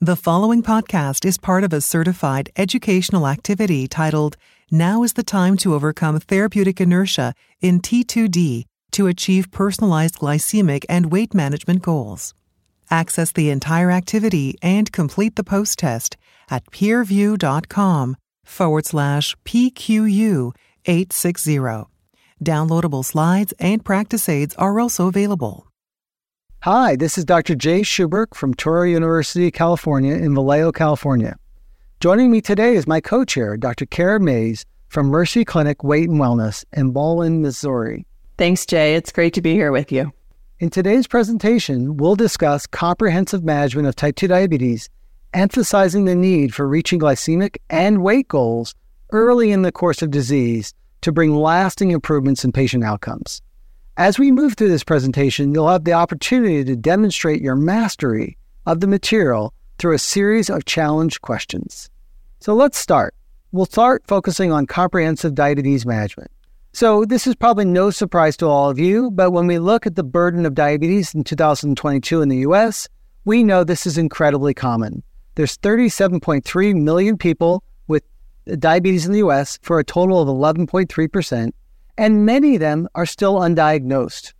The following podcast is part of a certified educational activity titled Now is the Time to Overcome Therapeutic Inertia in T2D to Achieve Personalized Glycemic and Weight Management Goals. Access the entire activity and complete the post test at peerview.com forward slash PQU 860. Downloadable slides and practice aids are also available. Hi, this is Dr. Jay Shubrook from Touro University, California, in Vallejo, California. Joining me today is my co chair, Dr. Kara Mayes from Mercy Clinic Weight and Wellness in Bowling, Missouri. Thanks, Jay. It's great to be here with you. In today's presentation, we'll discuss comprehensive management of type 2 diabetes, emphasizing the need for reaching glycemic and weight goals early in the course of disease to bring lasting improvements in patient outcomes. As we move through this presentation, you'll have the opportunity to demonstrate your mastery of the material through a series of challenge questions. So let's start. We'll start focusing on comprehensive diabetes management. So this is probably no surprise to all of you, but when we look at the burden of diabetes in 2022 in the US, we know this is incredibly common. There's 37.3 million people with diabetes in the US for a total of 11.3%, and many of them are still undiagnosed.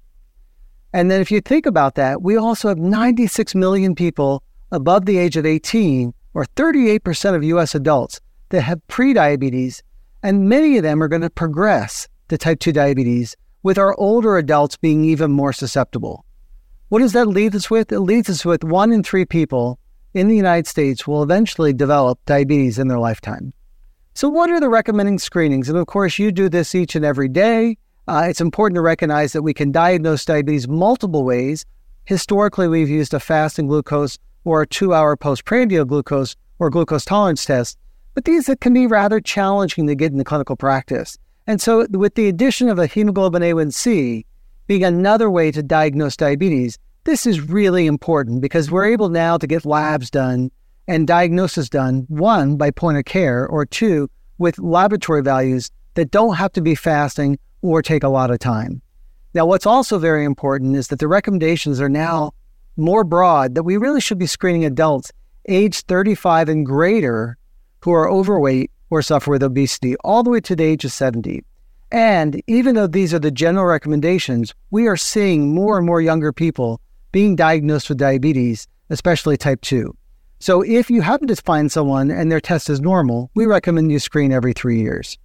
And then if you think about that, we also have 96 million people above the age of 18, or 38% of US adults, that have prediabetes, and many of them are going to progress to type 2 diabetes, with our older adults being even more susceptible. What does that leave us with? It leaves us with one in three people in the United States will eventually develop diabetes in their lifetime. So, what are the recommending screenings? And of course, you do this each and every day. Uh, it's important to recognize that we can diagnose diabetes multiple ways. Historically, we've used a fasting glucose or a two hour postprandial glucose or glucose tolerance test, but these can be rather challenging to get into clinical practice. And so, with the addition of a hemoglobin A1C being another way to diagnose diabetes, this is really important because we're able now to get labs done and diagnosis done, one, by point of care, or two, with laboratory values that don't have to be fasting or take a lot of time. Now, what's also very important is that the recommendations are now more broad that we really should be screening adults age 35 and greater who are overweight or suffer with obesity all the way to the age of 70. And even though these are the general recommendations, we are seeing more and more younger people being diagnosed with diabetes, especially type 2. So if you happen to find someone and their test is normal, we recommend you screen every three years.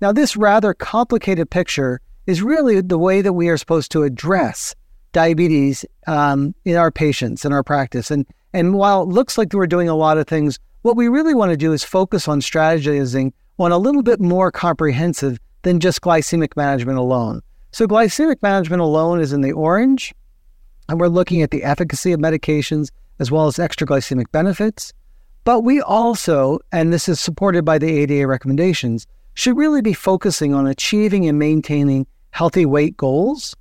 Now, this rather complicated picture is really the way that we are supposed to address diabetes um, in our patients in our practice. And and while it looks like we're doing a lot of things, what we really want to do is focus on strategizing on a little bit more comprehensive than just glycemic management alone. So glycemic management alone is in the orange, and we're looking at the efficacy of medications as well as extra glycemic benefits. But we also, and this is supported by the ADA recommendations, should really be focusing on achieving and maintaining healthy weight goals,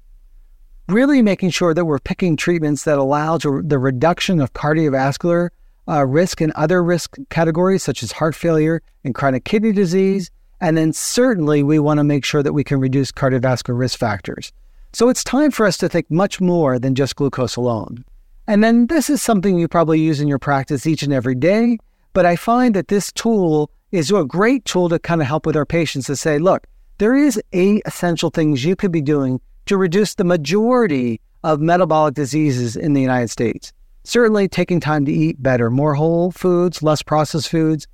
really making sure that we're picking treatments that allow the reduction of cardiovascular uh, risk and other risk categories such as heart failure and chronic kidney disease. And then certainly we want to make sure that we can reduce cardiovascular risk factors. So it's time for us to think much more than just glucose alone. And then this is something you probably use in your practice each and every day. But I find that this tool is a great tool to kind of help with our patients to say, look, there is eight essential things you could be doing to reduce the majority of metabolic diseases in the United States. Certainly taking time to eat better, more whole foods, less processed foods,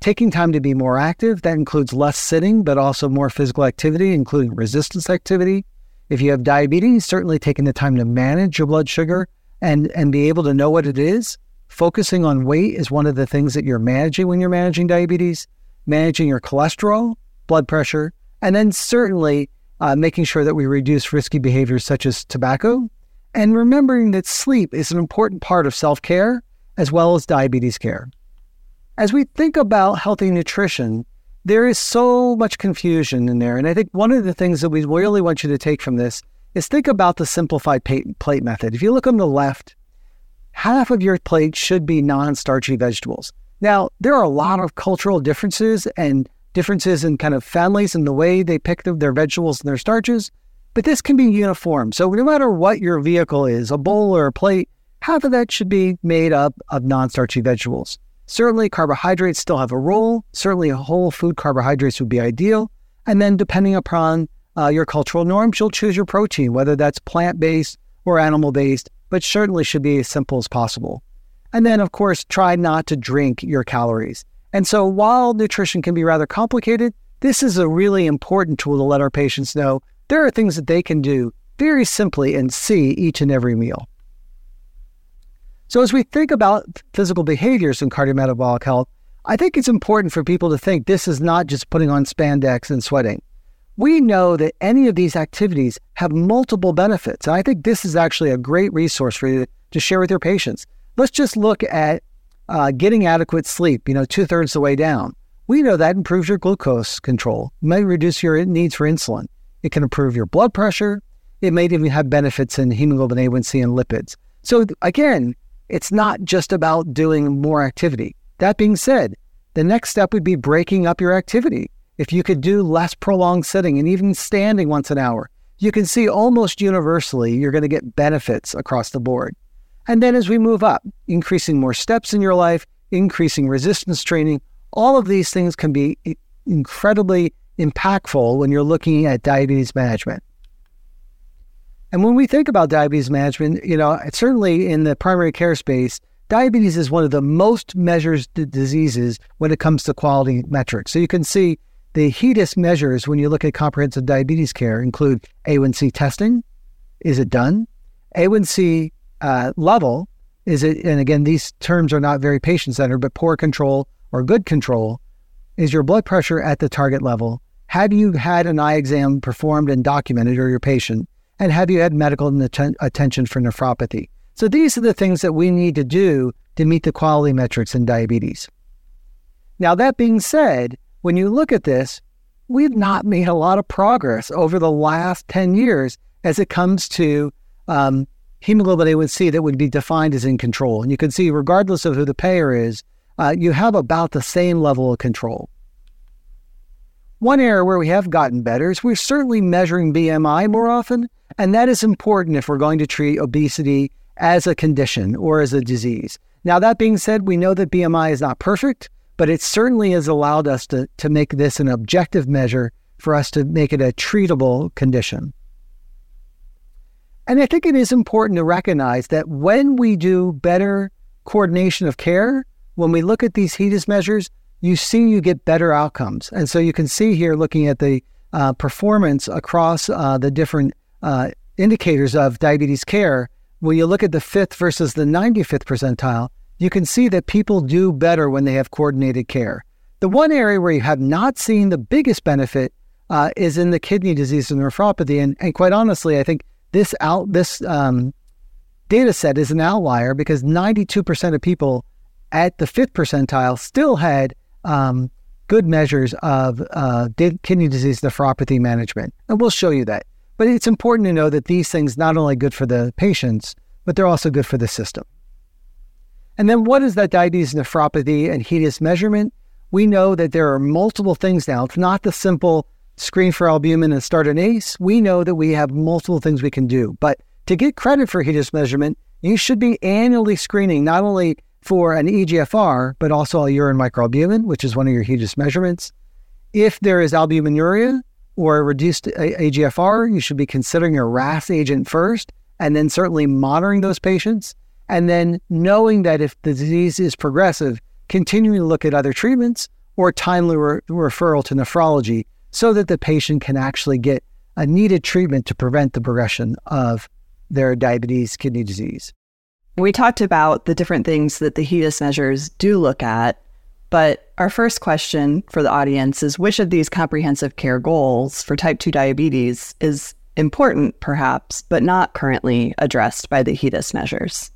taking time to be more active. That includes less sitting, but also more physical activity, including resistance activity. If you have diabetes, certainly taking the time to manage your blood sugar and and be able to know what it is. Focusing on weight is one of the things that you're managing when you're managing diabetes, managing your cholesterol, blood pressure, and then certainly uh, making sure that we reduce risky behaviors such as tobacco, and remembering that sleep is an important part of self care as well as diabetes care. As we think about healthy nutrition, there is so much confusion in there. And I think one of the things that we really want you to take from this is think about the simplified plate method. If you look on the left, half of your plate should be non starchy vegetables. Now, there are a lot of cultural differences and differences in kind of families and the way they pick their vegetables and their starches, but this can be uniform. So, no matter what your vehicle is, a bowl or a plate, half of that should be made up of non starchy vegetables. Certainly, carbohydrates still have a role. Certainly, whole food carbohydrates would be ideal. And then, depending upon uh, your cultural norms, you'll choose your protein, whether that's plant based or animal based, but certainly should be as simple as possible. And then, of course, try not to drink your calories. And so, while nutrition can be rather complicated, this is a really important tool to let our patients know there are things that they can do very simply and see each and every meal. So, as we think about physical behaviors in cardiometabolic health, I think it's important for people to think this is not just putting on spandex and sweating. We know that any of these activities have multiple benefits. And I think this is actually a great resource for you to share with your patients. Let's just look at uh, getting adequate sleep, you know, two thirds the way down. We know that improves your glucose control, may reduce your needs for insulin. It can improve your blood pressure. It may even have benefits in hemoglobin A1C and lipids. So, again, it's not just about doing more activity. That being said, the next step would be breaking up your activity. If you could do less prolonged sitting and even standing once an hour, you can see almost universally you're going to get benefits across the board. And then as we move up, increasing more steps in your life, increasing resistance training, all of these things can be incredibly impactful when you're looking at diabetes management. And when we think about diabetes management, you know, certainly in the primary care space, diabetes is one of the most measured diseases when it comes to quality metrics. So you can see the HEDIS measures when you look at comprehensive diabetes care include A1C testing. Is it done? A1C uh, level. Is it, and again, these terms are not very patient centered, but poor control or good control. Is your blood pressure at the target level? Have you had an eye exam performed and documented, or your patient? And have you had medical attention for nephropathy? So these are the things that we need to do to meet the quality metrics in diabetes. Now, that being said, when you look at this, we've not made a lot of progress over the last 10 years as it comes to um, hemoglobin A1C that would be defined as in control. And you can see, regardless of who the payer is, uh, you have about the same level of control. One area where we have gotten better is we're certainly measuring BMI more often, and that is important if we're going to treat obesity as a condition or as a disease. Now, that being said, we know that BMI is not perfect, but it certainly has allowed us to, to make this an objective measure for us to make it a treatable condition. And I think it is important to recognize that when we do better coordination of care, when we look at these HEDIS measures, you see you get better outcomes. And so you can see here looking at the uh, performance across uh, the different uh, indicators of diabetes care, when you look at the fifth versus the 95th percentile, you can see that people do better when they have coordinated care. The one area where you have not seen the biggest benefit uh, is in the kidney disease and nephropathy. And, and quite honestly, I think this out this um, data set is an outlier because 92% of people at the fifth percentile still had um, good measures of uh, kidney disease nephropathy management. And we'll show you that. But it's important to know that these things not only good for the patients, but they're also good for the system. And then what is that diabetes nephropathy and HEDIS measurement? We know that there are multiple things now. It's not the simple screen for albumin and start an ACE. We know that we have multiple things we can do. But to get credit for HEDIS measurement, you should be annually screening not only for an EGFR, but also a urine microalbumin, which is one of your HEDIS measurements. If there is albuminuria, or a reduced EGFR, you should be considering a RAS agent first, and then certainly monitoring those patients. And then knowing that if the disease is progressive, continuing to look at other treatments or timely re- referral to nephrology so that the patient can actually get a needed treatment to prevent the progression of their diabetes kidney disease. We talked about the different things that the HEDIS measures do look at but our first question for the audience is which of these comprehensive care goals for type 2 diabetes is important, perhaps, but not currently addressed by the HEDIS measures?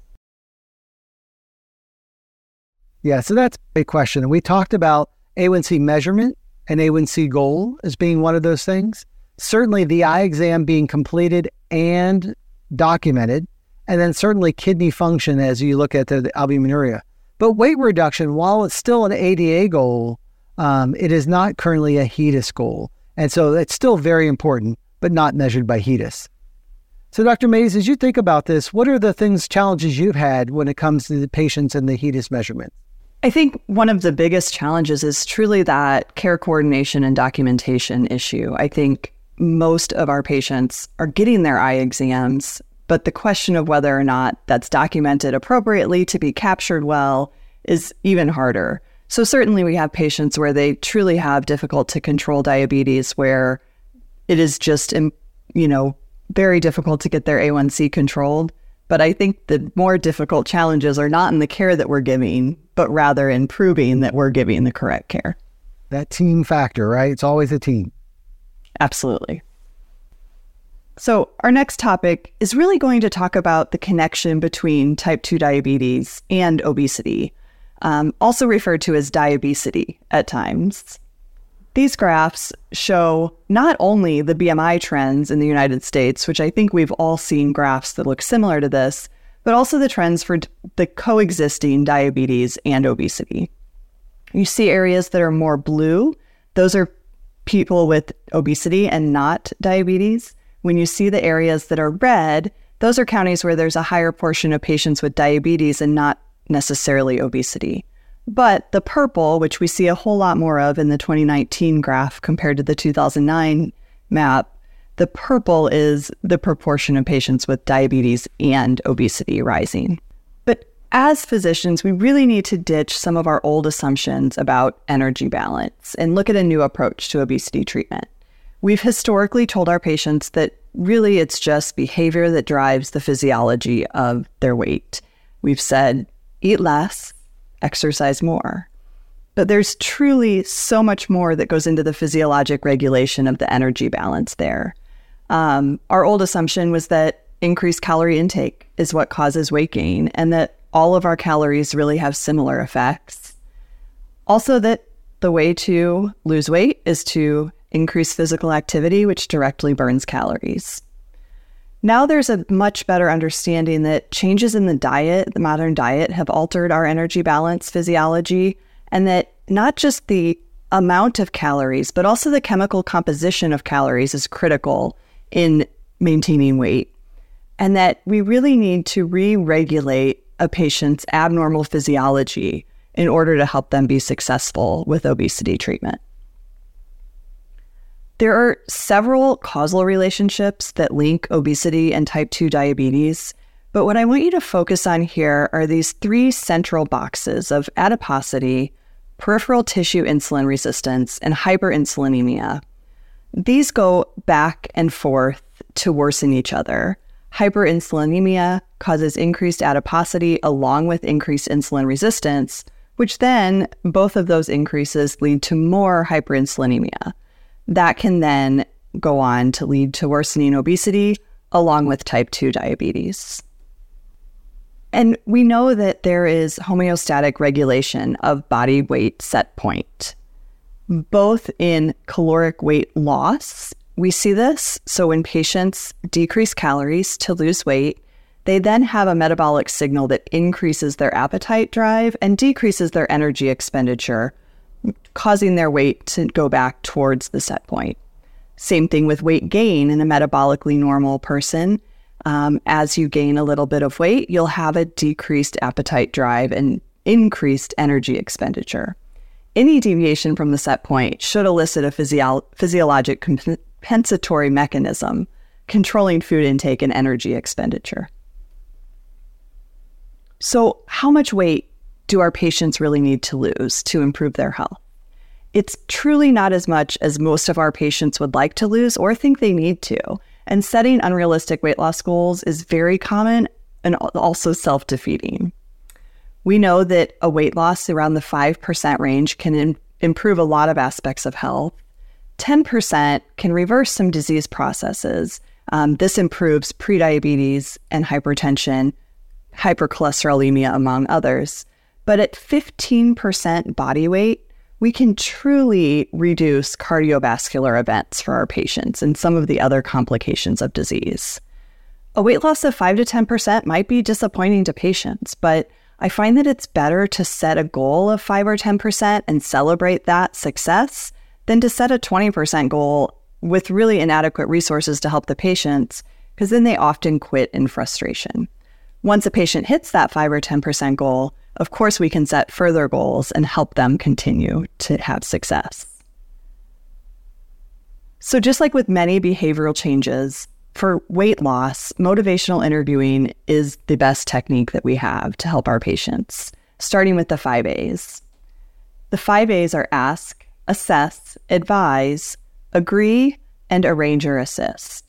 Yeah, so that's a big question. And we talked about A1C measurement and A1C goal as being one of those things. Certainly the eye exam being completed and documented, and then certainly kidney function as you look at the, the albuminuria. But weight reduction, while it's still an ADA goal, um, it is not currently a HEDIS goal. And so it's still very important, but not measured by HEDIS. So, Dr. Mayes, as you think about this, what are the things, challenges you've had when it comes to the patients and the HEDIS measurement? I think one of the biggest challenges is truly that care coordination and documentation issue. I think most of our patients are getting their eye exams, but the question of whether or not that's documented appropriately to be captured well is even harder. So, certainly, we have patients where they truly have difficult to control diabetes, where it is just, you know, very difficult to get their A1C controlled. But I think the more difficult challenges are not in the care that we're giving, but rather in proving that we're giving the correct care. That team factor, right? It's always a team. Absolutely. So, our next topic is really going to talk about the connection between type 2 diabetes and obesity, um, also referred to as diabesity at times. These graphs show not only the BMI trends in the United States, which I think we've all seen graphs that look similar to this, but also the trends for the coexisting diabetes and obesity. You see areas that are more blue, those are people with obesity and not diabetes. When you see the areas that are red, those are counties where there's a higher portion of patients with diabetes and not necessarily obesity. But the purple, which we see a whole lot more of in the 2019 graph compared to the 2009 map, the purple is the proportion of patients with diabetes and obesity rising. But as physicians, we really need to ditch some of our old assumptions about energy balance and look at a new approach to obesity treatment. We've historically told our patients that really it's just behavior that drives the physiology of their weight. We've said eat less, exercise more. But there's truly so much more that goes into the physiologic regulation of the energy balance there. Um, our old assumption was that increased calorie intake is what causes weight gain and that all of our calories really have similar effects. Also, that the way to lose weight is to increase physical activity, which directly burns calories. Now there's a much better understanding that changes in the diet, the modern diet, have altered our energy balance physiology, and that not just the amount of calories, but also the chemical composition of calories is critical in maintaining weight. And that we really need to re regulate a patient's abnormal physiology in order to help them be successful with obesity treatment. There are several causal relationships that link obesity and type 2 diabetes, but what I want you to focus on here are these three central boxes of adiposity, peripheral tissue insulin resistance, and hyperinsulinemia. These go back and forth to worsen each other. Hyperinsulinemia causes increased adiposity along with increased insulin resistance, which then both of those increases lead to more hyperinsulinemia that can then go on to lead to worsening obesity along with type 2 diabetes. And we know that there is homeostatic regulation of body weight set point, both in caloric weight loss. We see this. So when patients decrease calories to lose weight, they then have a metabolic signal that increases their appetite drive and decreases their energy expenditure causing their weight to go back towards the set point. Same thing with weight gain in a metabolically normal person. Um, as you gain a little bit of weight, you'll have a decreased appetite drive and increased energy expenditure. Any deviation from the set point should elicit a physio- physiologic compensatory mechanism controlling food intake and energy expenditure. So, how much weight do our patients really need to lose to improve their health? It's truly not as much as most of our patients would like to lose or think they need to. And setting unrealistic weight loss goals is very common and also self defeating. We know that a weight loss around the 5% range can in- improve a lot of aspects of health. 10% can reverse some disease processes. Um, this improves prediabetes and hypertension, hypercholesterolemia, among others. But at 15% body weight, we can truly reduce cardiovascular events for our patients and some of the other complications of disease. A weight loss of 5 to 10% might be disappointing to patients, but I find that it's better to set a goal of 5 or 10% and celebrate that success than to set a 20% goal with really inadequate resources to help the patients because then they often quit in frustration. Once a patient hits that 5 or 10% goal, of course, we can set further goals and help them continue to have success. So, just like with many behavioral changes, for weight loss, motivational interviewing is the best technique that we have to help our patients, starting with the five A's. The five A's are ask, assess, advise, agree, and arrange or assist.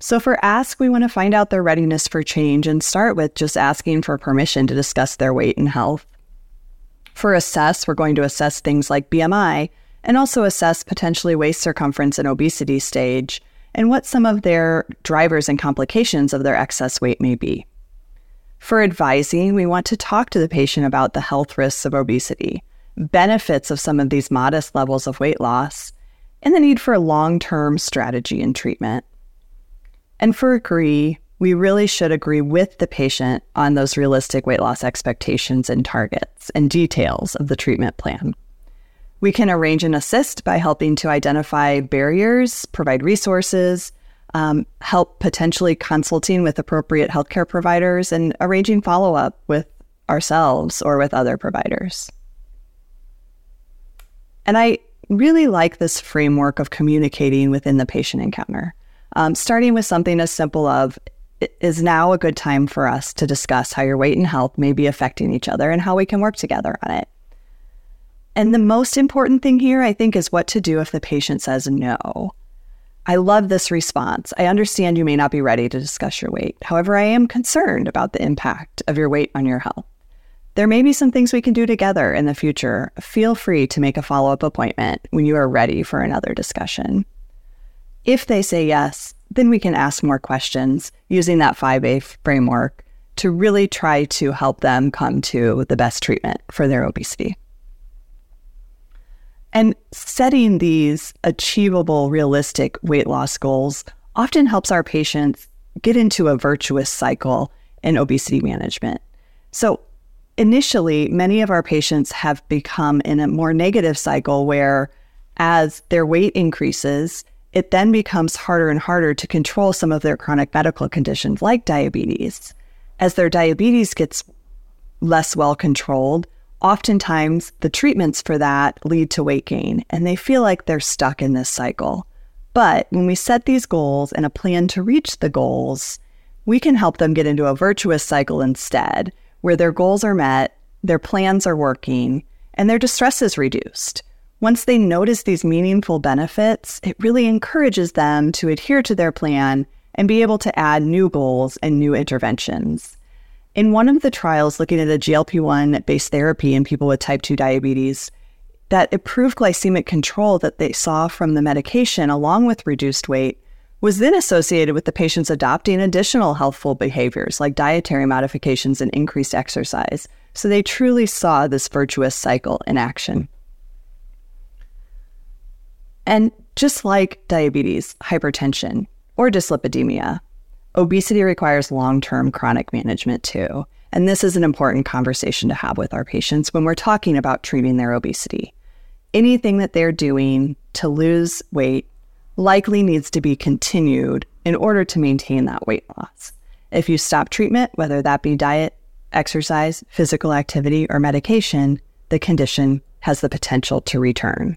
So for ask, we want to find out their readiness for change and start with just asking for permission to discuss their weight and health. For assess, we're going to assess things like BMI and also assess potentially waist circumference and obesity stage and what some of their drivers and complications of their excess weight may be. For advising, we want to talk to the patient about the health risks of obesity, benefits of some of these modest levels of weight loss, and the need for a long term strategy and treatment. And for agree, we really should agree with the patient on those realistic weight loss expectations and targets and details of the treatment plan. We can arrange and assist by helping to identify barriers, provide resources, um, help potentially consulting with appropriate healthcare providers, and arranging follow up with ourselves or with other providers. And I really like this framework of communicating within the patient encounter, um, starting with something as simple of is now a good time for us to discuss how your weight and health may be affecting each other and how we can work together on it. And the most important thing here, I think, is what to do if the patient says no. I love this response. I understand you may not be ready to discuss your weight. However, I am concerned about the impact of your weight on your health. There may be some things we can do together in the future. Feel free to make a follow up appointment when you are ready for another discussion. If they say yes, then we can ask more questions using that 5A framework to really try to help them come to the best treatment for their obesity. And setting these achievable, realistic weight loss goals often helps our patients get into a virtuous cycle in obesity management. So, initially, many of our patients have become in a more negative cycle where, as their weight increases, it then becomes harder and harder to control some of their chronic medical conditions like diabetes. As their diabetes gets less well controlled, oftentimes the treatments for that lead to weight gain and they feel like they're stuck in this cycle. But when we set these goals and a plan to reach the goals, we can help them get into a virtuous cycle instead, where their goals are met, their plans are working, and their distress is reduced. Once they notice these meaningful benefits, it really encourages them to adhere to their plan and be able to add new goals and new interventions. In one of the trials looking at a GLP 1 based therapy in people with type 2 diabetes, that improved glycemic control that they saw from the medication, along with reduced weight, was then associated with the patients adopting additional healthful behaviors like dietary modifications and increased exercise. So they truly saw this virtuous cycle in action. And just like diabetes, hypertension, or dyslipidemia, Obesity requires long term chronic management too. And this is an important conversation to have with our patients when we're talking about treating their obesity. Anything that they're doing to lose weight likely needs to be continued in order to maintain that weight loss. If you stop treatment, whether that be diet, exercise, physical activity, or medication, the condition has the potential to return.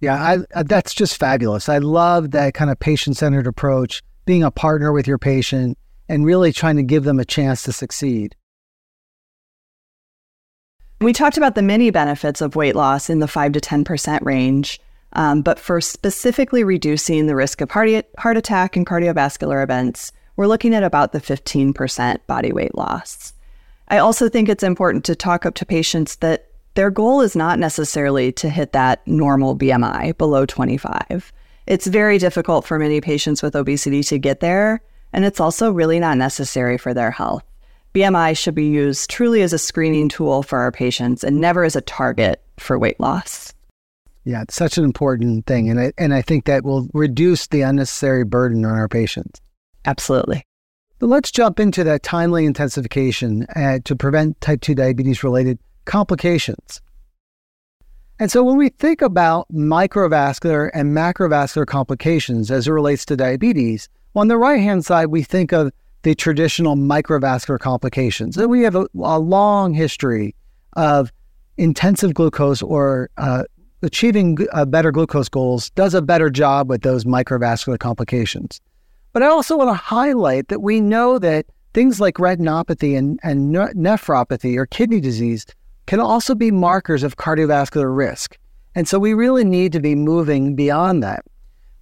Yeah, I, that's just fabulous. I love that kind of patient centered approach being a partner with your patient and really trying to give them a chance to succeed. We talked about the many benefits of weight loss in the 5 to 10% range, um, but for specifically reducing the risk of heart, heart attack and cardiovascular events, we're looking at about the 15% body weight loss. I also think it's important to talk up to patients that their goal is not necessarily to hit that normal BMI below 25. It's very difficult for many patients with obesity to get there, and it's also really not necessary for their health. BMI should be used truly as a screening tool for our patients and never as a target for weight loss. Yeah, it's such an important thing. And I, and I think that will reduce the unnecessary burden on our patients. Absolutely. But let's jump into that timely intensification uh, to prevent type 2 diabetes related complications. And so when we think about microvascular and macrovascular complications as it relates to diabetes, On the right hand side, we think of the traditional microvascular complications. And we have a, a long history of intensive glucose or uh, achieving uh, better glucose goals does a better job with those microvascular complications. But I also want to highlight that we know that things like retinopathy and, and nephropathy or kidney disease can also be markers of cardiovascular risk. And so we really need to be moving beyond that.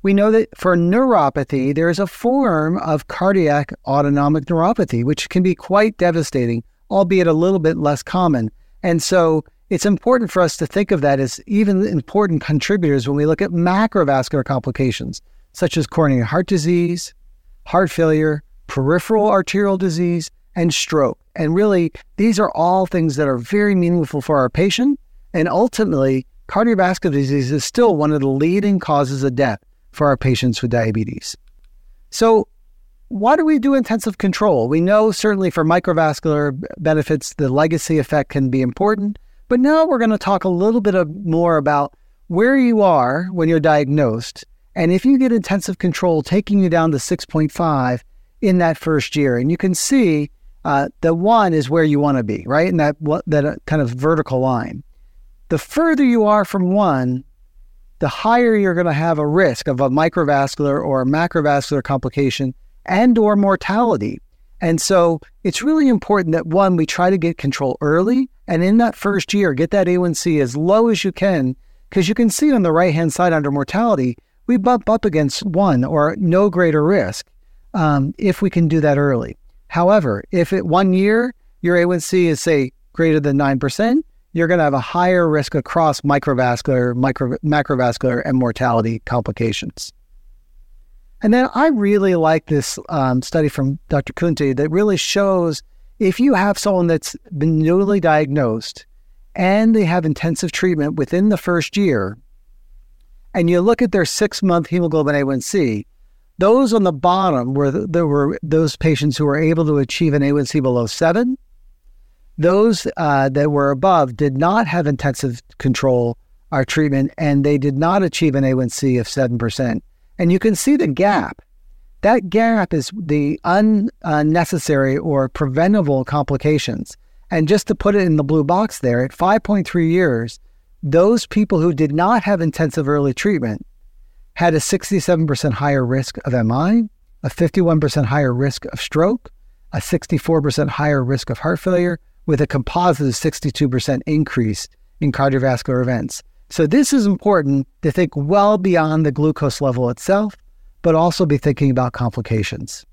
We know that for neuropathy, there is a form of cardiac autonomic neuropathy, which can be quite devastating, albeit a little bit less common. And so it's important for us to think of that as even important contributors when we look at macrovascular complications, such as coronary heart disease, heart failure, peripheral arterial disease, and stroke. And really, these are all things that are very meaningful for our patient. And ultimately, cardiovascular disease is still one of the leading causes of death for our patients with diabetes. So, why do we do intensive control? We know certainly for microvascular benefits, the legacy effect can be important. But now we're going to talk a little bit more about where you are when you're diagnosed. And if you get intensive control, taking you down to 6.5 in that first year. And you can see uh, the one is where you want to be, right? And that, that uh, kind of vertical line. The further you are from one, the higher you're going to have a risk of a microvascular or a macrovascular complication and or mortality. And so it's really important that one, we try to get control early and in that first year, get that A1C as low as you can, because you can see on the right hand side under mortality, we bump up against one or no greater risk um, if we can do that early. However, if at one year your A1C is, say, greater than 9%, you're going to have a higher risk across microvascular, micro, macrovascular, and mortality complications. And then I really like this um, study from Dr. Khunti that really shows if you have someone that's been newly diagnosed and they have intensive treatment within the first year, and you look at their six month hemoglobin A1C, those on the bottom were there were those patients who were able to achieve an A1C below seven those uh, that were above did not have intensive control or treatment, and they did not achieve an A1C of 7%. And you can see the gap. That gap is the unnecessary or preventable complications. And just to put it in the blue box there, at 5.3 years, those people who did not have intensive early treatment had a 67% higher risk of MI, a 51% higher risk of stroke, a 64% higher risk of heart failure, with a composite 62% increase in cardiovascular events. So, this is important to think well beyond the glucose level itself, but also be thinking about complications.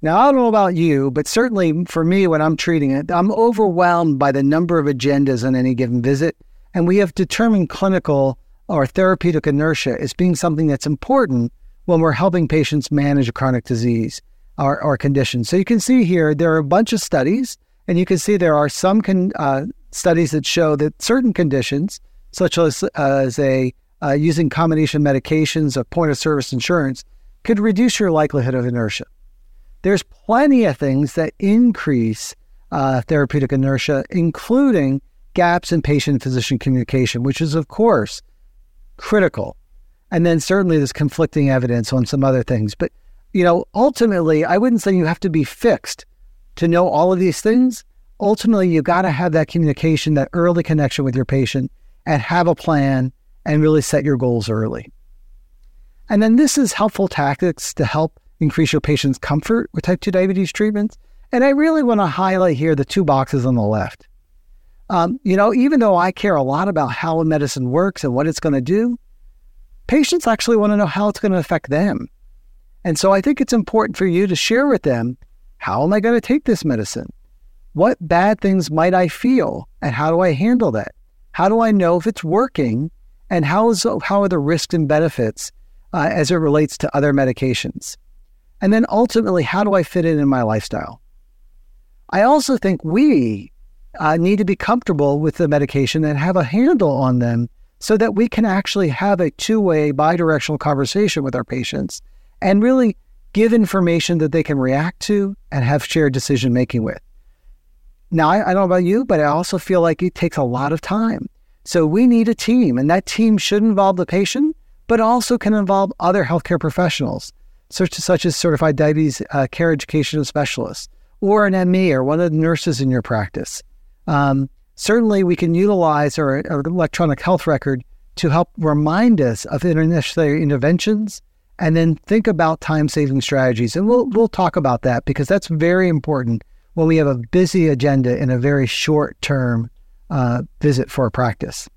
Now, I don't know about you, but certainly for me, when I'm treating it, I'm overwhelmed by the number of agendas on any given visit. And we have determined clinical or therapeutic inertia as being something that's important when we're helping patients manage a chronic disease or, our conditions. So you can see here there are a bunch of studies, and you can see there are some con, uh, studies that show that certain conditions, such as, as a uh, using combination medications of point of service insurance, could reduce your likelihood of inertia. There's plenty of things that increase uh, therapeutic inertia, including gaps in patient physician communication, which is, of course, critical. And then certainly there's conflicting evidence on some other things. But you know, ultimately, I wouldn't say you have to be fixed to know all of these things. Ultimately, you got to have that communication, that early connection with your patient, and have a plan and really set your goals early. And then this is helpful tactics to help increase your patient's comfort with type 2 diabetes treatments. And I really want to highlight here the two boxes on the left. Um, you know, even though I care a lot about how a medicine works and what it's going to do, patients actually want to know how it's going to affect them. And so I think it's important for you to share with them how am I going to take this medicine? What bad things might I feel? And how do I handle that? How do I know if it's working? And how, is, how are the risks and benefits uh, as it relates to other medications? And then ultimately, how do I fit it in my lifestyle? I also think we uh, need to be comfortable with the medication and have a handle on them so that we can actually have a two way, bidirectional conversation with our patients and really give information that they can react to and have shared decision making with. Now, I, I, don't know about you, but I also feel like it takes a lot of time. So we need a team, and that team should involve the patient, but also can involve other healthcare professionals. such, such as certified diabetes uh, care education specialists or an ME or one of the nurses in your practice. Um, certainly, we can utilize our, our, electronic health record to help remind us of necessary interventions and then think about time saving strategies. And we'll, we'll talk about that because that's very important when we have a busy agenda in a very short term uh, visit for a practice.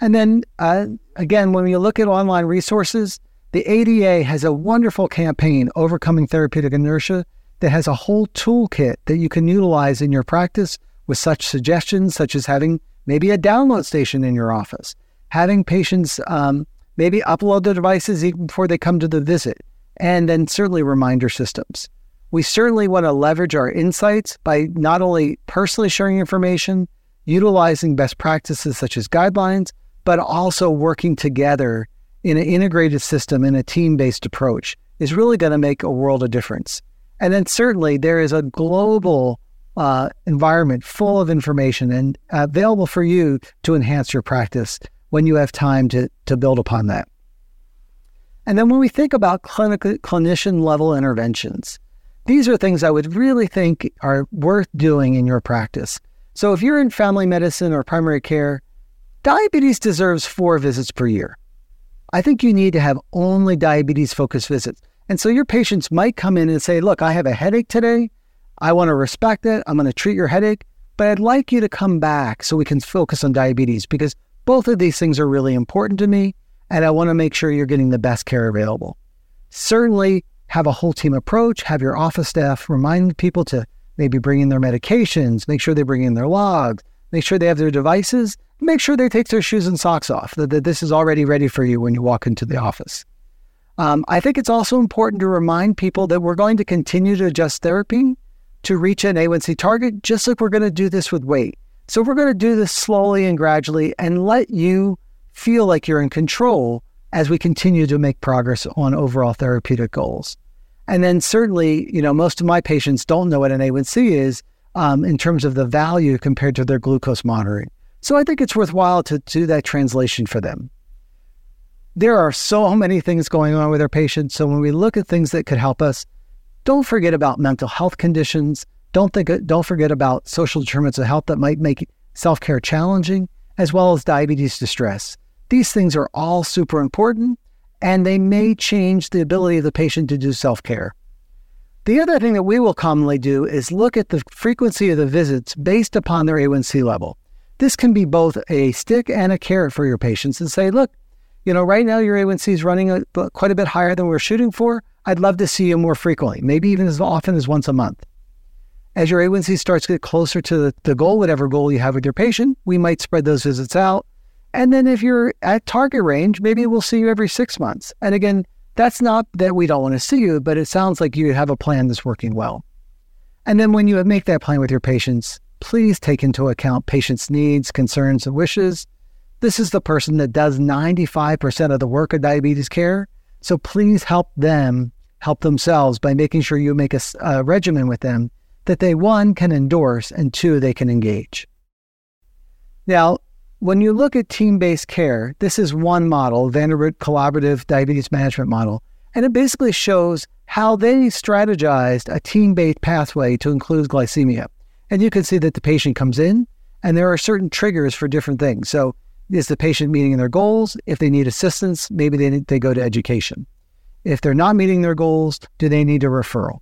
And then uh, again, when you look at online resources, the ADA has a wonderful campaign, Overcoming Therapeutic Inertia, that has a whole toolkit that you can utilize in your practice with such suggestions, such as having maybe a download station in your office, having patients um, maybe upload their devices even before they come to the visit, and then certainly reminder systems. We certainly want to leverage our insights by not only personally sharing information, utilizing best practices such as guidelines, but also working together in an integrated system in a team based approach is really going to make a world of difference. And then certainly there is a global uh, environment full of information and available for you to enhance your practice when you have time to, to build upon that. And then when we think about clinic, clinician level interventions, these are things I would really think are worth doing in your practice. So if you're in family medicine or primary care, diabetes deserves four visits per year. I think you need to have only diabetes focused visits. And so your patients might come in and say, Look, I have a headache today. I want to respect it. I'm going to treat your headache, but I'd like you to come back so we can focus on diabetes because both of these things are really important to me. And I want to make sure you're getting the best care available. Certainly, have a whole team approach, have your office staff remind people to maybe bring in their medications, make sure they bring in their logs, make sure they have their devices, make sure they take their shoes and socks off, that, that this is already ready for you when you walk into the office. Um, I think it's also important to remind people that we're going to continue to adjust therapy to reach an A1C target, just like we're going to do this with weight. So we're going to do this slowly and gradually and let you feel like you're in control as we continue to make progress on overall therapeutic goals. And then certainly, you know, most of my patients don't know what an A1C is um, in terms of the value compared to their glucose monitoring. So I think it's worthwhile to do that translation for them. There are so many things going on with our patients. So when we look at things that could help us, don't forget about mental health conditions. Don't think, don't forget about social determinants of health that might make self-care challenging, as well as diabetes distress. These things are all super important, and they may change the ability of the patient to do self-care. The other thing that we will commonly do is look at the frequency of the visits based upon their A1C level. This can be both a stick and a carrot for your patients and say, look, you know, right now your A1C is running a, quite a bit higher than we're shooting for. I'd love to see you more frequently, maybe even as often as once a month. As your A1C starts to get closer to the, the goal, whatever goal you have with your patient, we might spread those visits out. And then if you're at target range, maybe we'll see you every six months. And again, that's not that we don't want to see you, but it sounds like you have a plan that's working well. And then when you make that plan with your patients, please take into account patients' needs, concerns, and wishes. This is the person that does 95% of the work of diabetes care. So please help them help themselves by making sure you make a, a regimen with them that they, one, can endorse, and two, they can engage. Now, when you look at team based care, this is one model, Vanderbilt Collaborative Diabetes Management Model, and it basically shows how they strategized a team based pathway to include glycemia. And you can see that the patient comes in and there are certain triggers for different things. So, is the patient meeting their goals? If they need assistance, maybe they, they go to education. If they're not meeting their goals, do they need a referral?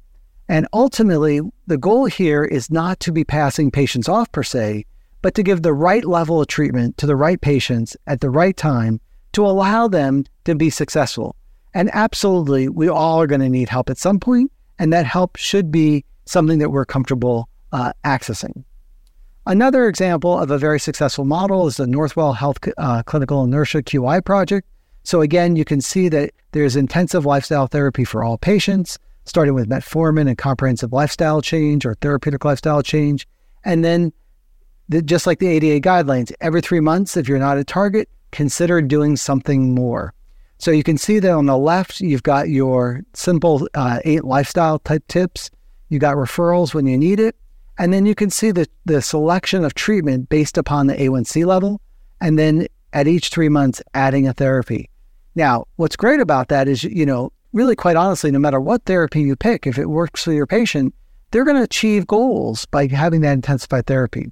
And ultimately, the goal here is not to be passing patients off per se, but to give the right level of treatment to the right patients at the right time to allow them to be successful. And absolutely, we all are going to need help at some point, and that help should be something that we're comfortable uh, accessing. Another example of a very successful model is the Northwell Health uh, Clinical Inertia QI project. So, again, you can see that there's intensive lifestyle therapy for all patients, starting with metformin and comprehensive lifestyle change or therapeutic lifestyle change. And then, the, just like the ADA guidelines, every three months, if you're not at target, consider doing something more. So, you can see that on the left, you've got your simple uh, eight lifestyle type tips. You got referrals when you need it. And then you can see the, the selection of treatment based upon the A1C level. And then at each three months, adding a therapy. Now, what's great about that is, you know, really, quite honestly, no matter what therapy you pick, if it works for your patient, they're going to achieve goals by having that intensified therapy.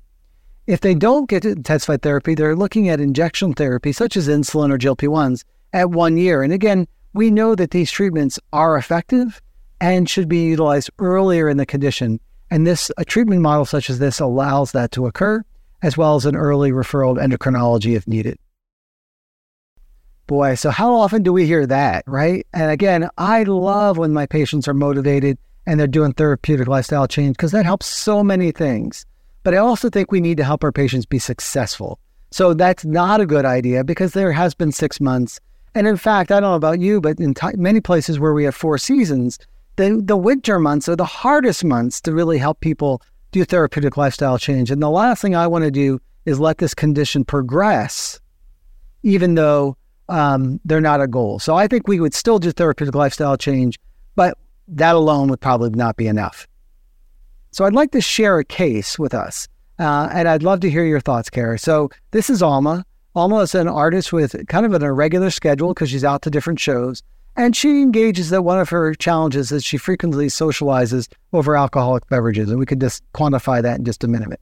If they don't get intensified therapy, they're looking at injection therapy, such as insulin or GLP 1s, at one year. And again, we know that these treatments are effective and should be utilized earlier in the condition. And this, a treatment model such as this allows that to occur, as well as an early referral to endocrinology if needed. Boy, so how often do we hear that, right? And again, I love when my patients are motivated and they're doing therapeutic lifestyle change because that helps so many things. But I also think we need to help our patients be successful. So that's not a good idea because there has been six months. And in fact, I don't know about you, but in t- many places where we have four seasons, the, the winter months are the hardest months to really help people do therapeutic lifestyle change. And the last thing I want to do is let this condition progress, even though um, they're not a goal. So I think we would still do therapeutic lifestyle change, but that alone would probably not be enough. So I'd like to share a case with us, uh, and I'd love to hear your thoughts, Kara. So this is Alma. Alma is an artist with kind of an irregular schedule because she's out to different shows. And she engages that one of her challenges is she frequently socializes over alcoholic beverages. And we could just quantify that in just a minute.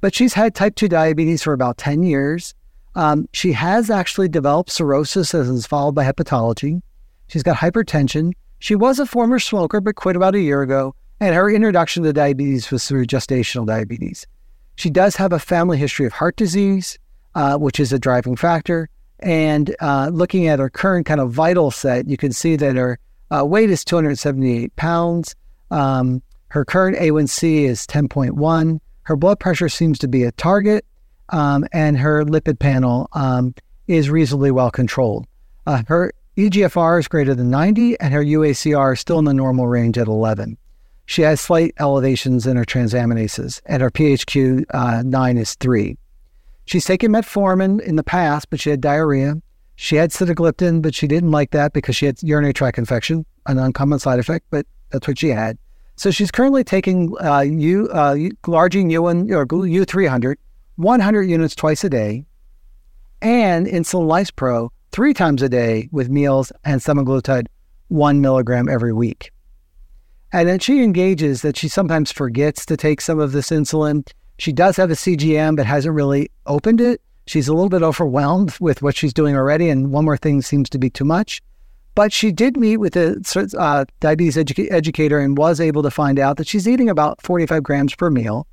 But she's had type 2 diabetes for about 10 years. Um, she has actually developed cirrhosis as is followed by hepatology. She's got hypertension. She was a former smoker, but quit about a year ago. And her introduction to diabetes was through gestational diabetes. She does have a family history of heart disease, uh, which is a driving factor. And uh, looking at her current kind of vital set, you can see that her uh, weight is 278 pounds. Um, her current A1C is 10.1. Her blood pressure seems to be a target, um, and her lipid panel um, is reasonably well controlled. Uh, her EGFR is greater than 90, and her UACR is still in the normal range at 11. She has slight elevations in her transaminases, and her PHQ uh, 9 is 3. She's taken metformin in the past, but she had diarrhea. She had sitagliptin, but she didn't like that because she had urinary tract infection, an uncommon side effect, but that's what she had. So she's currently taking uh, U, uh, Glargine U1 or U300, 100 units twice a day, and insulin lispro three times a day with meals and semaglutide one milligram every week. And then she engages that she sometimes forgets to take some of this insulin she does have a CGM, but hasn't really opened it. She's a little bit overwhelmed with what she's doing already, and one more thing seems to be too much. But she did meet with a uh, diabetes edu- educator and was able to find out that she's eating about 45 grams per meal.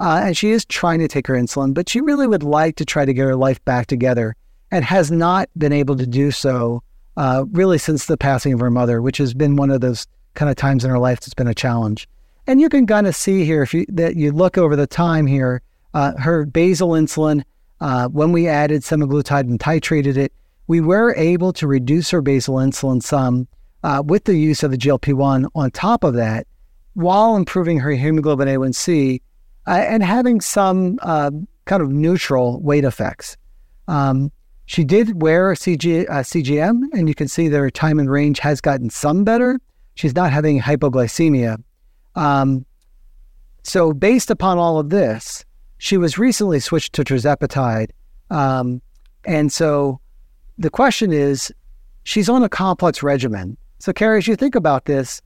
Uh, and she is trying to take her insulin, but she really would like to try to get her life back together and has not been able to do so uh, really since the passing of her mother, which has been one of those kind of times in her life that's been a challenge. And you can kind of see here if you that you look over the time here, uh, her basal insulin. Uh, when we added semaglutide and titrated it, we were able to reduce her basal insulin some uh, with the use of the GLP-1 on top of that, while improving her hemoglobin A1C uh, and having some uh, kind of neutral weight effects. Um, she did wear a CG, CGM, and you can see that her time and range has gotten some better. She's not having hypoglycemia, um, so, based upon all of this, she was recently switched to tirzepatide. Um, and so the question is she's on a complex regimen. So, Kara, as you think about this,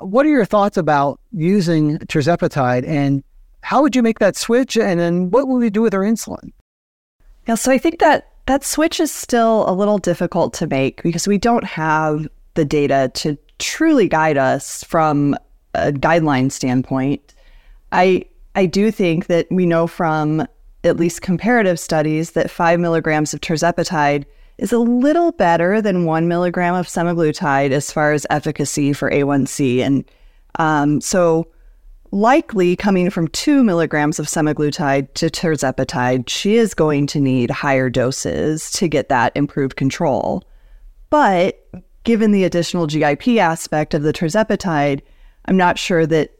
what are your thoughts about using tirzepatide and how would you make that switch? And then what will we do with her insulin? Yeah, so I think that that switch is still a little difficult to make because we don't have the data to truly guide us from a guideline standpoint, I I do think that we know from at least comparative studies that five milligrams of tirzepatide is a little better than one milligram of semaglutide as far as efficacy for A1C. And um, so, likely coming from two milligrams of semaglutide to tirzepatide, she is going to need higher doses to get that improved control. But given the additional GIP aspect of the tirzepatide, I'm not sure that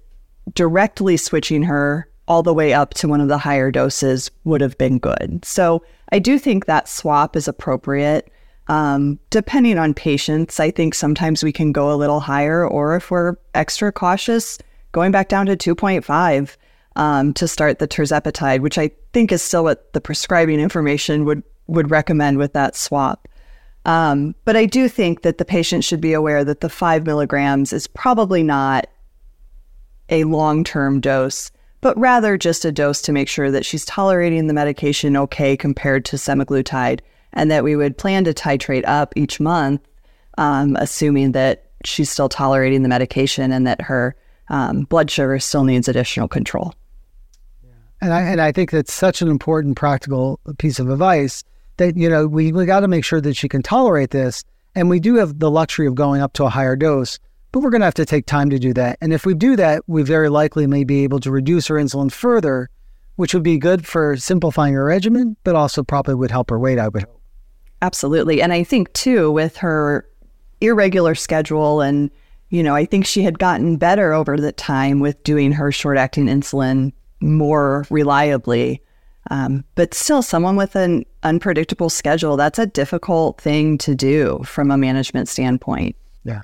directly switching her all the way up to one of the higher doses would have been good. So I do think that swap is appropriate. Um, depending on patients, I think sometimes we can go a little higher, or if we're extra cautious, going back down to 2.5 um, to start the tirzepatide, which I think is still what the prescribing information would would recommend with that swap. Um, but I do think that the patient should be aware that the five milligrams is probably not a long term dose, but rather just a dose to make sure that she's tolerating the medication okay compared to semaglutide, and that we would plan to titrate up each month, um, assuming that she's still tolerating the medication and that her um, blood sugar still needs additional control. And I, and I think that's such an important practical piece of advice that, you know, we, we got to make sure that she can tolerate this. And we do have the luxury of going up to a higher dose, but we're going to have to take time to do that. And if we do that, we very likely may be able to reduce her insulin further, which would be good for simplifying her regimen, but also probably would help her weight, I would hope. Absolutely. And I think, too, with her irregular schedule and you know, I think she had gotten better over the time with doing her short acting insulin more reliably. Um, but still, someone with an unpredictable schedule, that's a difficult thing to do from a management standpoint. Yeah.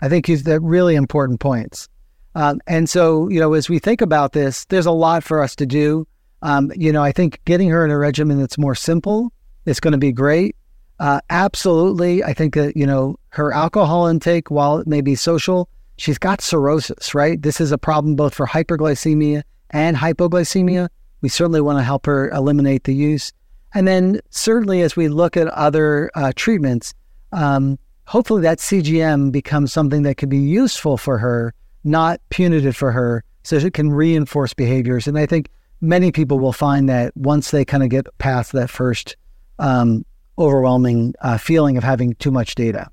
I think he's the really important points. Um, and so, you know, as we think about this, there's a lot for us to do. Um, you know, I think getting her in a regimen that's more simple is going to be great. Uh, absolutely. I think that, you know, her alcohol intake, while it may be social, she's got cirrhosis, right? This is a problem both for hyperglycemia and hypoglycemia. We certainly want to help her eliminate the use. And then, certainly, as we look at other uh, treatments, um, hopefully that CGM becomes something that can be useful for her, not punitive for her, so it can reinforce behaviors. And I think many people will find that once they kind of get past that first um, overwhelming uh, feeling of having too much data.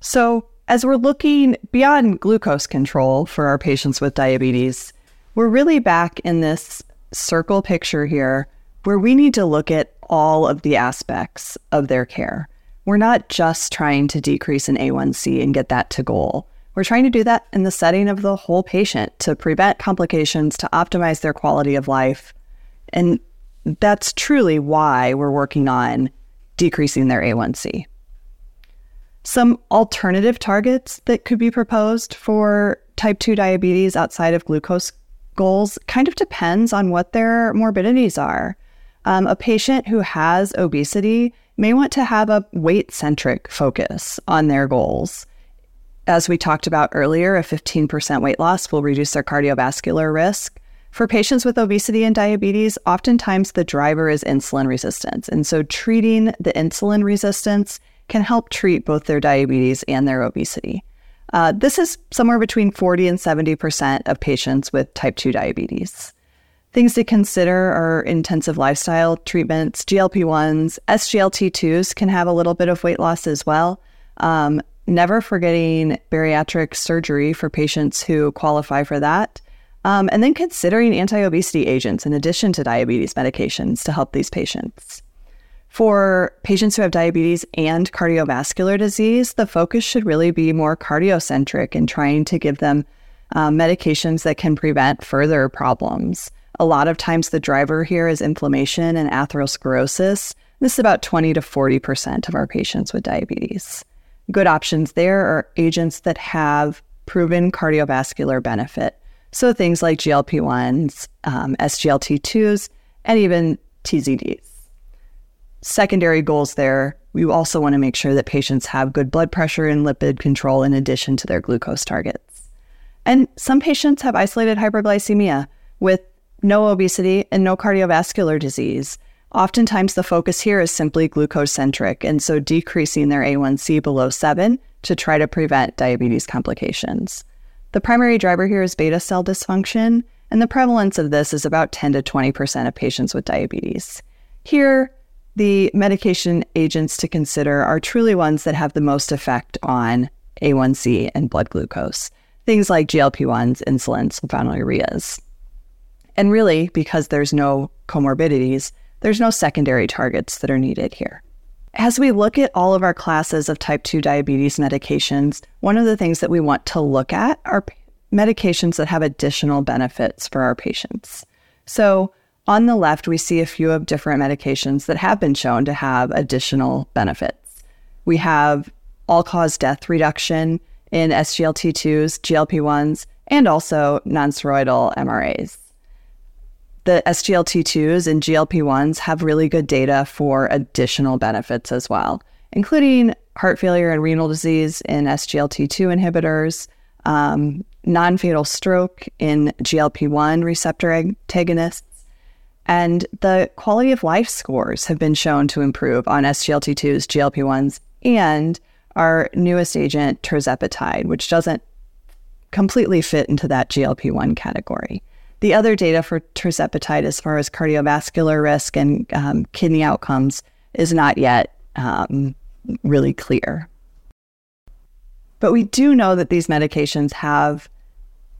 So, as we're looking beyond glucose control for our patients with diabetes, we're really back in this circle picture here where we need to look at all of the aspects of their care. We're not just trying to decrease an A1C and get that to goal. We're trying to do that in the setting of the whole patient to prevent complications, to optimize their quality of life. And that's truly why we're working on decreasing their A1C. Some alternative targets that could be proposed for type 2 diabetes outside of glucose goals kind of depends on what their morbidities are. Um, a patient who has obesity may want to have a weight centric focus on their goals. As we talked about earlier, a 15% weight loss will reduce their cardiovascular risk. For patients with obesity and diabetes, oftentimes the driver is insulin resistance. And so treating the insulin resistance can help treat both their diabetes and their obesity. Uh, this is somewhere between 40 and 70% of patients with type 2 diabetes. Things to consider are intensive lifestyle treatments, GLP 1s, SGLT2s can have a little bit of weight loss as well. Um, never forgetting bariatric surgery for patients who qualify for that. Um, and then considering anti obesity agents in addition to diabetes medications to help these patients. For patients who have diabetes and cardiovascular disease, the focus should really be more cardiocentric in trying to give them um, medications that can prevent further problems. A lot of times, the driver here is inflammation and atherosclerosis. This is about 20 to 40% of our patients with diabetes. Good options there are agents that have proven cardiovascular benefit. So things like GLP 1s, um, SGLT2s, and even TZDs. Secondary goals there, we also want to make sure that patients have good blood pressure and lipid control in addition to their glucose targets. And some patients have isolated hyperglycemia with no obesity and no cardiovascular disease. Oftentimes, the focus here is simply glucose centric, and so decreasing their A1C below 7 to try to prevent diabetes complications. The primary driver here is beta cell dysfunction, and the prevalence of this is about 10 to 20% of patients with diabetes. Here, the medication agents to consider are truly ones that have the most effect on A1C and blood glucose, things like GLP 1s, insulin, sulfonylureas. And really, because there's no comorbidities, there's no secondary targets that are needed here. As we look at all of our classes of type 2 diabetes medications, one of the things that we want to look at are medications that have additional benefits for our patients. So, on the left, we see a few of different medications that have been shown to have additional benefits. We have all cause death reduction in SGLT2s, GLP 1s, and also nonsteroidal MRAs the SGLT2s and GLP 1s have really good data for additional benefits as well. including heart failure and renal disease in SGLT2 inhibitors, um, non fatal stroke in GLP 1 receptor antagonists, and the quality of life scores have been shown to improve on SGLT2s, GLP 1s, and our newest agent, tirzepatide, which doesn't completely fit into that GLP 1 category. The other data for tirzepatide, as far as cardiovascular risk and um, kidney outcomes, is not yet um, really clear. But we do know that these medications have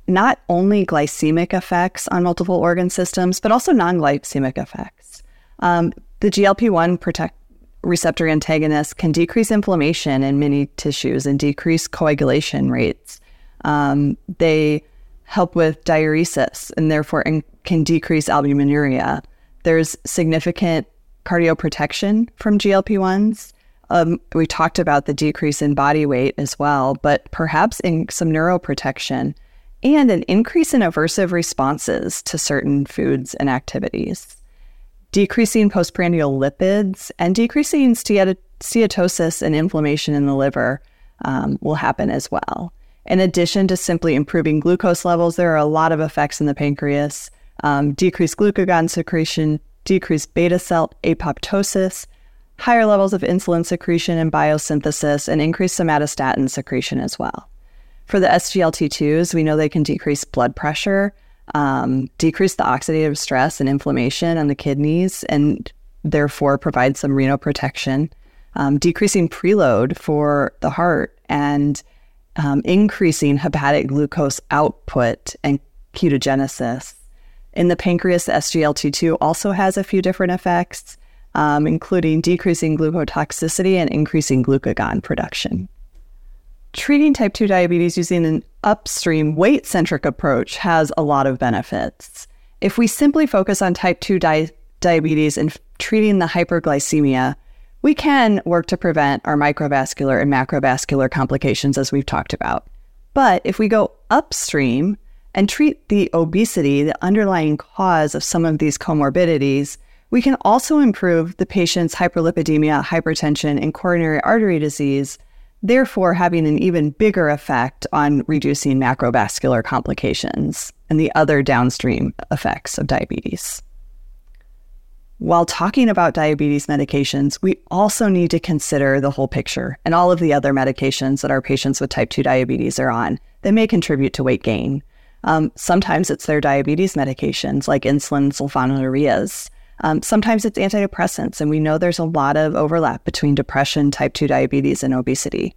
not only glycemic effects on multiple organ systems, but also non glycemic effects. Um, the GLP 1 protect receptor antagonists can decrease inflammation in many tissues and decrease coagulation rates. Um, they help with diuresis and therefore in, can decrease albuminuria. There's significant cardioprotection from GLP 1s. Um, we talked about the decrease in body weight as well, but perhaps in some neuroprotection and an increase in aversive responses to certain foods and activities, decreasing postprandial lipids, and decreasing steatosis and inflammation in the liver um, will happen as well. In addition to simply improving glucose levels, there are a lot of effects in the pancreas um, decreased glucagon secretion, decreased beta cell apoptosis, higher levels of insulin secretion and biosynthesis, and increased somatostatin secretion as well. For the SGLT2s, we know they can decrease blood pressure, um, decrease the oxidative stress and inflammation on the kidneys, and therefore provide some renal protection, um, decreasing preload for the heart, and um, increasing hepatic glucose output and ketogenesis. In the pancreas, the SGLT2 also has a few different effects, um, including decreasing glucotoxicity and increasing glucagon production treating type 2 diabetes using an upstream weight centric approach has a lot of benefits. If we simply focus on type 2 di- diabetes and f- treating the hyperglycemia, we can work to prevent our microvascular and macrovascular complications, as we've talked about. But if we go upstream and treat the obesity, the underlying cause of some of these comorbidities, we can also improve the patient's hyperlipidemia, hypertension, and coronary artery disease therefore having an even bigger effect on reducing macrovascular complications and the other downstream effects of diabetes. While talking about diabetes medications, we also need to consider the whole picture and all of the other medications that our patients with type 2 diabetes are on that may contribute to weight gain. Um, sometimes it's their diabetes medications like insulin sulfonylureas. Um, sometimes it's antidepressants, and we know there's a lot of overlap between depression, type 2 diabetes, and obesity.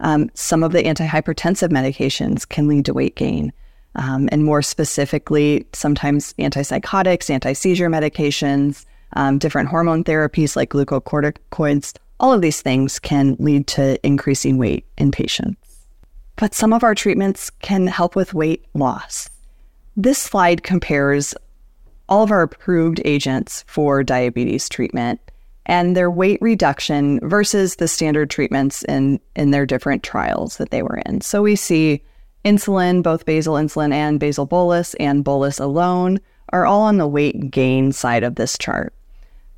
Um, some of the antihypertensive medications can lead to weight gain. Um, and more specifically, sometimes antipsychotics, anti seizure medications, um, different hormone therapies like glucocorticoids, all of these things can lead to increasing weight in patients. But some of our treatments can help with weight loss. This slide compares all of our approved agents for diabetes treatment and their weight reduction versus the standard treatments in, in their different trials that they were in. So we see insulin, both basal insulin and basal bolus, and bolus alone are all on the weight gain side of this chart.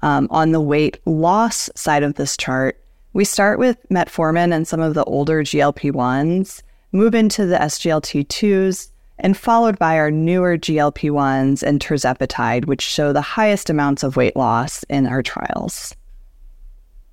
Um, on the weight loss side of this chart, we start with metformin and some of the older GLP 1s, move into the SGLT2s, and followed by our newer GLP 1s and tirzepatide, which show the highest amounts of weight loss in our trials.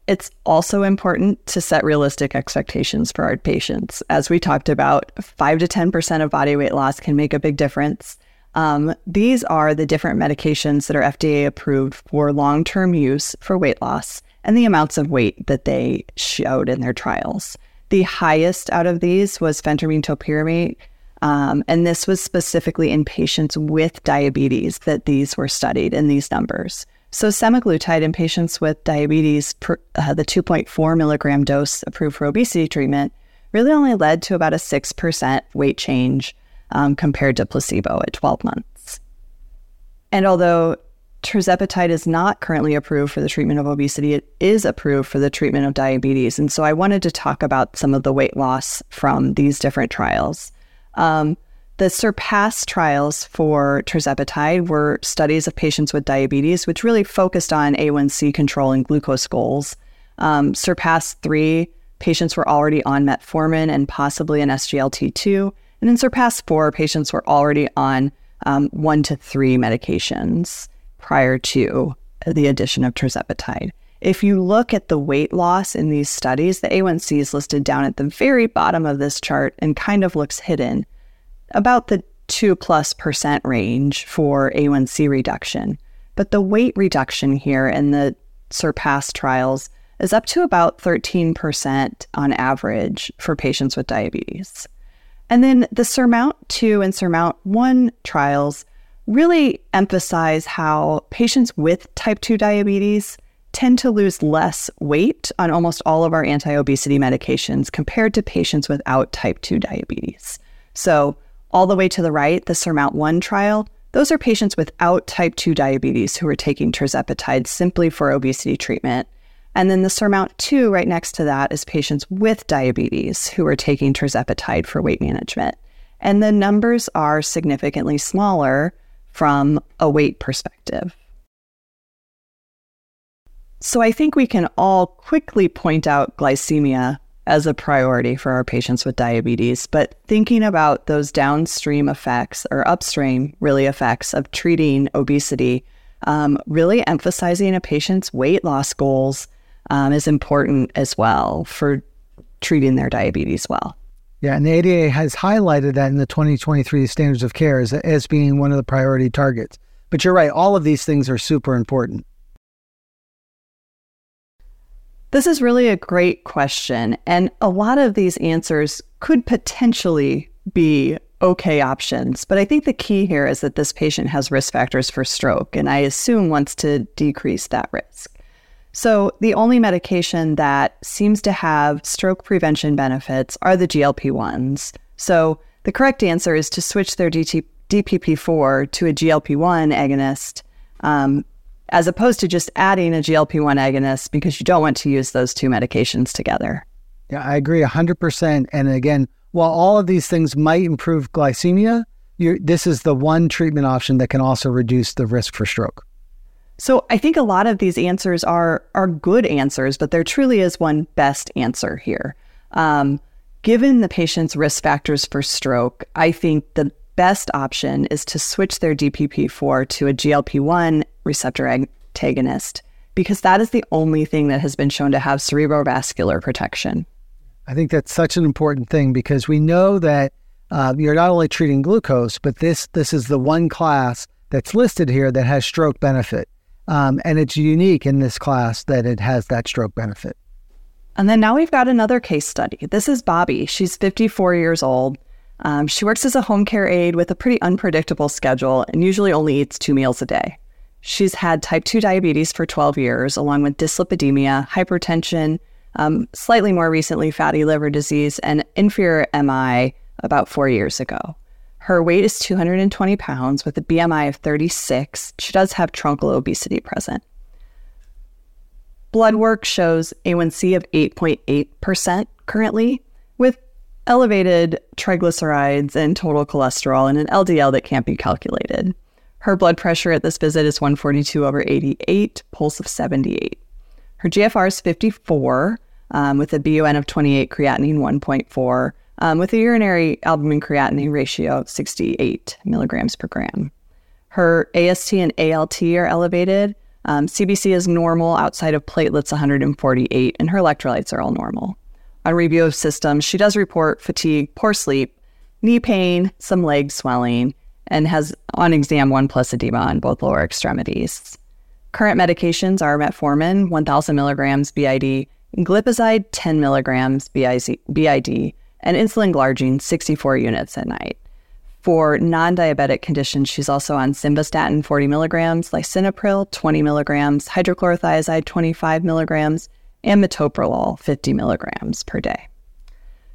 It's also important to set realistic expectations for our patients. As we talked about, 5 to 10% of body weight loss can make a big difference. Um, these are the different medications that are FDA approved for long term use for weight loss and the amounts of weight that they showed in their trials. The highest out of these was phentermine topiramate, um, and this was specifically in patients with diabetes that these were studied in these numbers. So, semaglutide in patients with diabetes, per, uh, the 2.4 milligram dose approved for obesity treatment, really only led to about a 6% weight change um, compared to placebo at 12 months. And although tirzepatide is not currently approved for the treatment of obesity, it is approved for the treatment of diabetes. And so I wanted to talk about some of the weight loss from these different trials. Um, the SURPASS trials for tirzepatide were studies of patients with diabetes, which really focused on A1C control and glucose goals. Um, Surpass 3, patients were already on metformin and possibly an SGLT2. And in Surpass 4, patients were already on um, one to three medications prior to the addition of tirzepatide. If you look at the weight loss in these studies, the A1C is listed down at the very bottom of this chart and kind of looks hidden, about the 2 plus percent range for A1C reduction. But the weight reduction here in the Surpass trials is up to about 13% on average for patients with diabetes. And then the Surmount 2 and Surmount 1 trials really emphasize how patients with type 2 diabetes tend to lose less weight on almost all of our anti obesity medications compared to patients without type 2 diabetes. So, all the way to the right, the Surmount 1 trial, those are patients without type 2 diabetes who are taking tirzepatide simply for obesity treatment. And then the Surmount 2 right next to that is patients with diabetes who are taking tirzepatide for weight management. And the numbers are significantly smaller from a weight perspective. So I think we can all quickly point out glycemia as a priority for our patients with diabetes, but thinking about those downstream effects or upstream really effects of treating obesity, um, really emphasizing a patient's weight loss goals um, is important as well for treating their diabetes well. Yeah, and the ADA has highlighted that in the 2023 standards of care as, as being one of the priority targets. But you're right, all of these things are super important. This is really a great question. And a lot of these answers could potentially be okay options. But I think the key here is that this patient has risk factors for stroke, and I assume wants to decrease that risk. So, the only medication that seems to have stroke prevention benefits are the GLP 1s. So, the correct answer is to switch their DT- DPP4 to a GLP 1 agonist um, as opposed to just adding a GLP 1 agonist because you don't want to use those two medications together. Yeah, I agree 100%. And again, while all of these things might improve glycemia, this is the one treatment option that can also reduce the risk for stroke. So I think a lot of these answers are are good answers, but there truly is one best answer here. Um, given the patient's risk factors for stroke, I think the best option is to switch their DPP4 to a GLP 1 receptor antagonist because that is the only thing that has been shown to have cerebrovascular protection. I think that's such an important thing because we know that uh, you're not only treating glucose, but this this is the one class that's listed here that has stroke benefit, um, and it's unique in this class that it has that stroke benefit. And then now we've got another case study. This is Bobby. She's 54 years old. Um, she works as a home care aide with a pretty unpredictable schedule and usually only eats two meals a day. She's had type 2 diabetes for 12 years, along with dyslipidemia, hypertension, um, slightly more recently, fatty liver disease, and inferior MI about four years ago. Her weight is 220 pounds with a BMI of 36. She does have truncal obesity present. Blood work shows A1C of 8.8% currently, with elevated triglycerides and total cholesterol and an LDL that can't be calculated. Her blood pressure at this visit is 142 over 88, pulse of 78. Her GFR is 54 um, with a BUN of 28, creatinine 1.4, um, with a urinary albumin creatinine ratio of 68 milligrams per gram. Her AST and ALT are elevated. Um, CBC is normal outside of platelets 148, and her electrolytes are all normal on review of systems, she does report fatigue, poor sleep, knee pain, some leg swelling, and has on exam one plus edema on both lower extremities. Current medications are metformin, 1,000 milligrams BID, glipizide, 10 milligrams BID, and insulin glargine, 64 units at night. For non diabetic conditions, she's also on simvastatin, 40 milligrams, lisinopril, 20 milligrams, hydrochlorothiazide, 25 milligrams, and metoprolol 50 milligrams per day.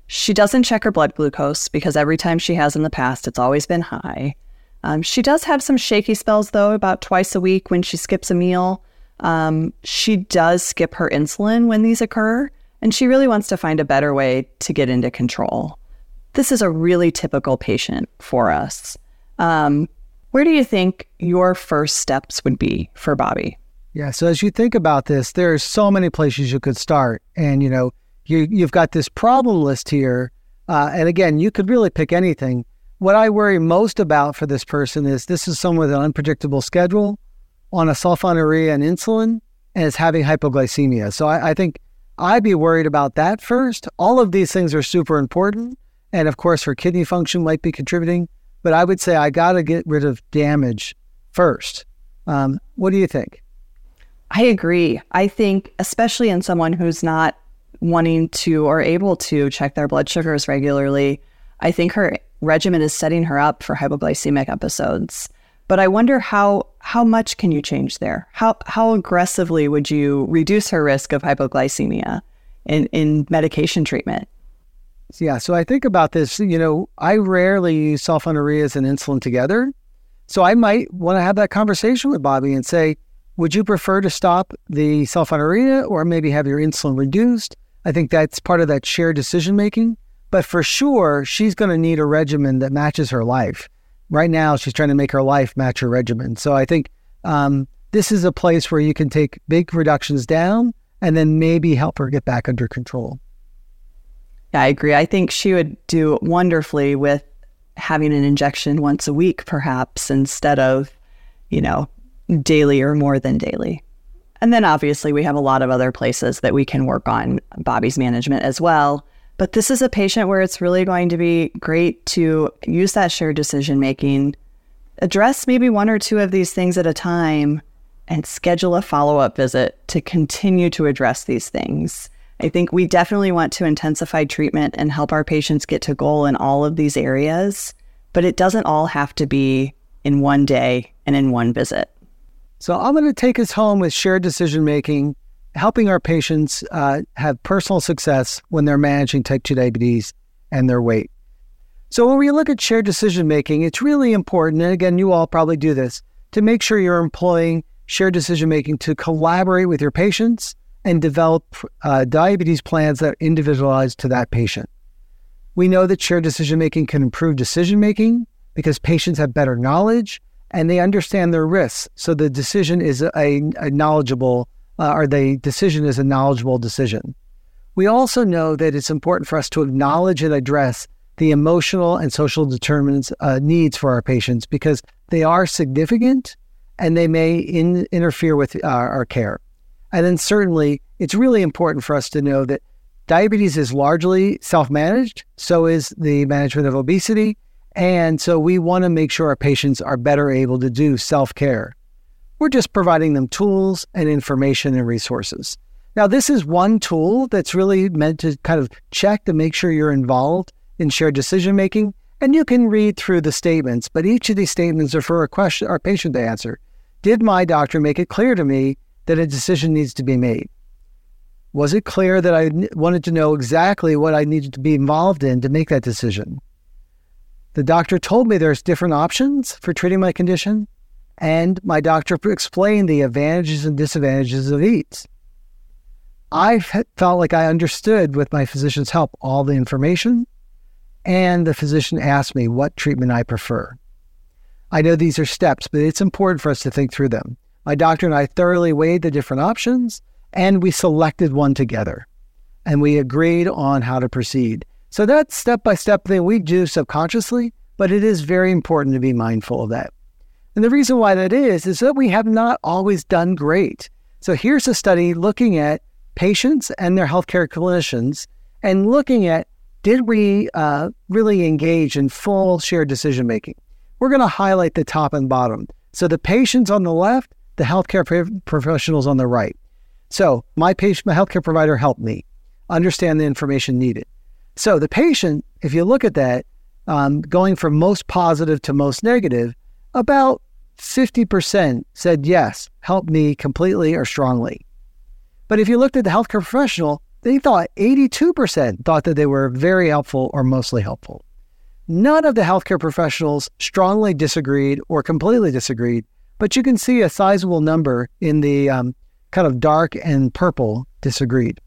She doesn't check her blood glucose because every time she has in the past, it's always been high. Um, she does have some shaky spells, though, about twice a week when she skips a meal. Um, she does skip her insulin when these occur, and she really wants to find a better way to get into control. This is a really typical patient for us. Um, where do you think your first steps would be for Bobby? Yeah. So as you think about this, there are so many places you could start, and you know, you you've got this problem list here, uh, and again, you could really pick anything. What I worry most about for this person is this is someone with an unpredictable schedule, on a sulfonylurea and insulin, and is having hypoglycemia. So I, I think I'd be worried about that first. All of these things are super important, and of course, her kidney function might be contributing. But I would say I got to get rid of damage first. Um, what do you think? I agree. I think, especially in someone who's not wanting to or able to check their blood sugars regularly, I think her regimen is setting her up for hypoglycemic episodes. But I wonder how how much can you change there? How how aggressively would you reduce her risk of hypoglycemia in, in medication treatment? Yeah, so I think about this, you know, I rarely use sulfonylureas and insulin together. So I might want to have that conversation with Bobby and say, would you prefer to stop the sulfonylurea or maybe have your insulin reduced? I think that's part of that shared decision making. But for sure, she's going to need a regimen that matches her life. Right now, she's trying to make her life match her regimen. So I think um, this is a place where you can take big reductions down and then maybe help her get back under control. Yeah, I agree. I think she would do wonderfully with having an injection once a week, perhaps, instead of, you know, daily or more than daily. And then obviously we have a lot of other places that we can work on Bobby's management as well. But this is a patient where it's really going to be great to use that shared decision making, address maybe one or two of these things at a time, and schedule a follow up visit to continue to address these things. I think we definitely want to intensify treatment and help our patients get to goal in all of these areas, but it doesn't all have to be in one day and in one visit. So I'm going to take us home with shared decision making, helping our patients uh, have personal success when they're managing type 2 diabetes and their weight. So when we look at shared decision making, it's really important, and again, you all probably do this, to make sure you're employing shared decision making to collaborate with your patients and develop uh, diabetes plans that are individualized to that patient. We know that shared decision making can improve decision making because patients have better knowledge and they understand their risks. So the decision is a, a knowledgeable, uh, or the decision is a knowledgeable decision. We also know that it's important for us to acknowledge and address the emotional and social determinants uh, needs for our patients because they are significant and they may in, interfere with uh, our care. And then certainly, it's really important for us to know that diabetes is largely self managed, so is the management of obesity. And so we want to make sure our patients are better able to do self care. We're just providing them tools and information and resources. Now, this is one tool that's really meant to kind of check to make sure you're involved in shared decision making. And you can read through the statements, but each of these statements are for a question our patient to answer. Did my doctor make it clear to me that a decision needs to be made? Was it clear that I wanted to know exactly what I needed to be involved in to make that decision? The doctor told me there's different options for treating my condition, and my doctor explained the advantages and disadvantages of each. I felt like I understood with my physician's help all the information, and the physician asked me what treatment I prefer. I know these are steps, but it's important for us to think through them. My doctor and I thoroughly weighed the different options, and we selected one together, and we agreed on how to proceed. So that step by step thing we do subconsciously, but it is very important to be mindful of that. And the reason why that is, is that we have not always done great. So here's a study looking at patients and their healthcare clinicians and looking at did we uh, really engage in full shared decision making? We're going to highlight the top and bottom. So the patients on the left, the healthcare professionals on the right. So my patient, my healthcare provider helped me understand the information needed. So the patient, if you look at that, um, going from most positive to most negative, about 50% said yes, help me completely or strongly. But if you looked at the healthcare professional, they thought 82% thought that they were very helpful or mostly helpful. None of the healthcare professionals strongly disagreed or completely disagreed, but you can see a sizable number in the um, kind of dark and purple disagreed.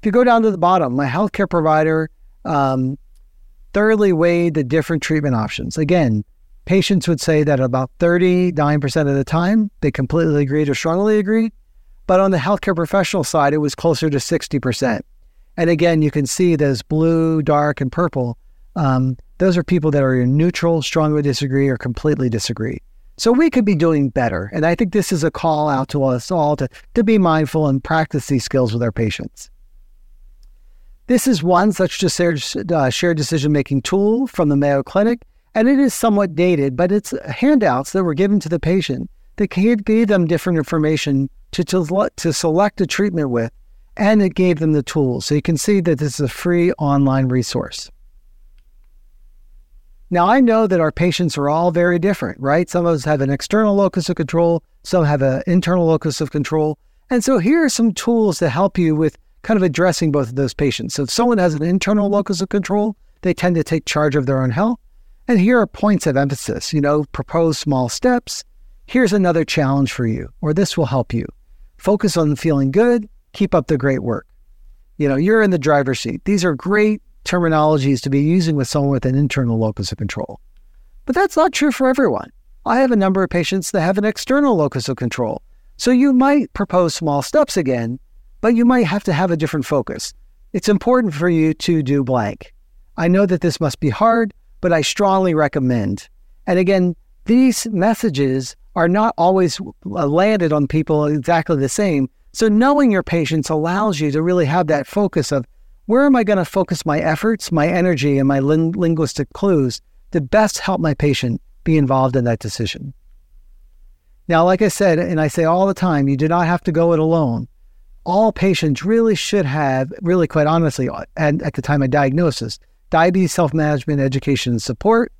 If you go down to the bottom, my healthcare provider um, thoroughly weighed the different treatment options. Again, patients would say that about 39% of the time they completely agreed or strongly agreed. But on the healthcare professional side, it was closer to 60%. And again, you can see those blue, dark, and purple. Um, those are people that are neutral, strongly disagree, or completely disagree. So we could be doing better. And I think this is a call out to us all to, to be mindful and practice these skills with our patients. This is one such uh, shared decision making tool from the Mayo Clinic, and it is somewhat dated, but it's handouts that were given to the patient that gave them different information to, to, to select a treatment with, and it gave them the tools. So you can see that this is a free online resource. Now, I know that our patients are all very different, right? Some of us have an external locus of control, some have an internal locus of control. And so here are some tools to help you with kind of addressing both of those patients. So if someone has an internal locus of control, they tend to take charge of their own health. And here are points of emphasis, you know, propose small steps. Here's another challenge for you, or this will help you. Focus on feeling good, keep up the great work. You know, you're in the driver's seat. These are great terminologies to be using with someone with an internal locus of control. But that's not true for everyone. I have a number of patients that have an external locus of control. So you might propose small steps again, but you might have to have a different focus. It's important for you to do blank. I know that this must be hard, but I strongly recommend. And again, these messages are not always uh, landed on people exactly the same. So knowing your patients allows you to really have that focus of where am I going to focus my efforts, my energy, and my ling- linguistic clues to best help my patient be involved in that decision? Now, like I said, and I say all the time, you do not have to go it alone. All patients really should have, really quite honestly, and at the time of diagnosis, diabetes self management, education, and support.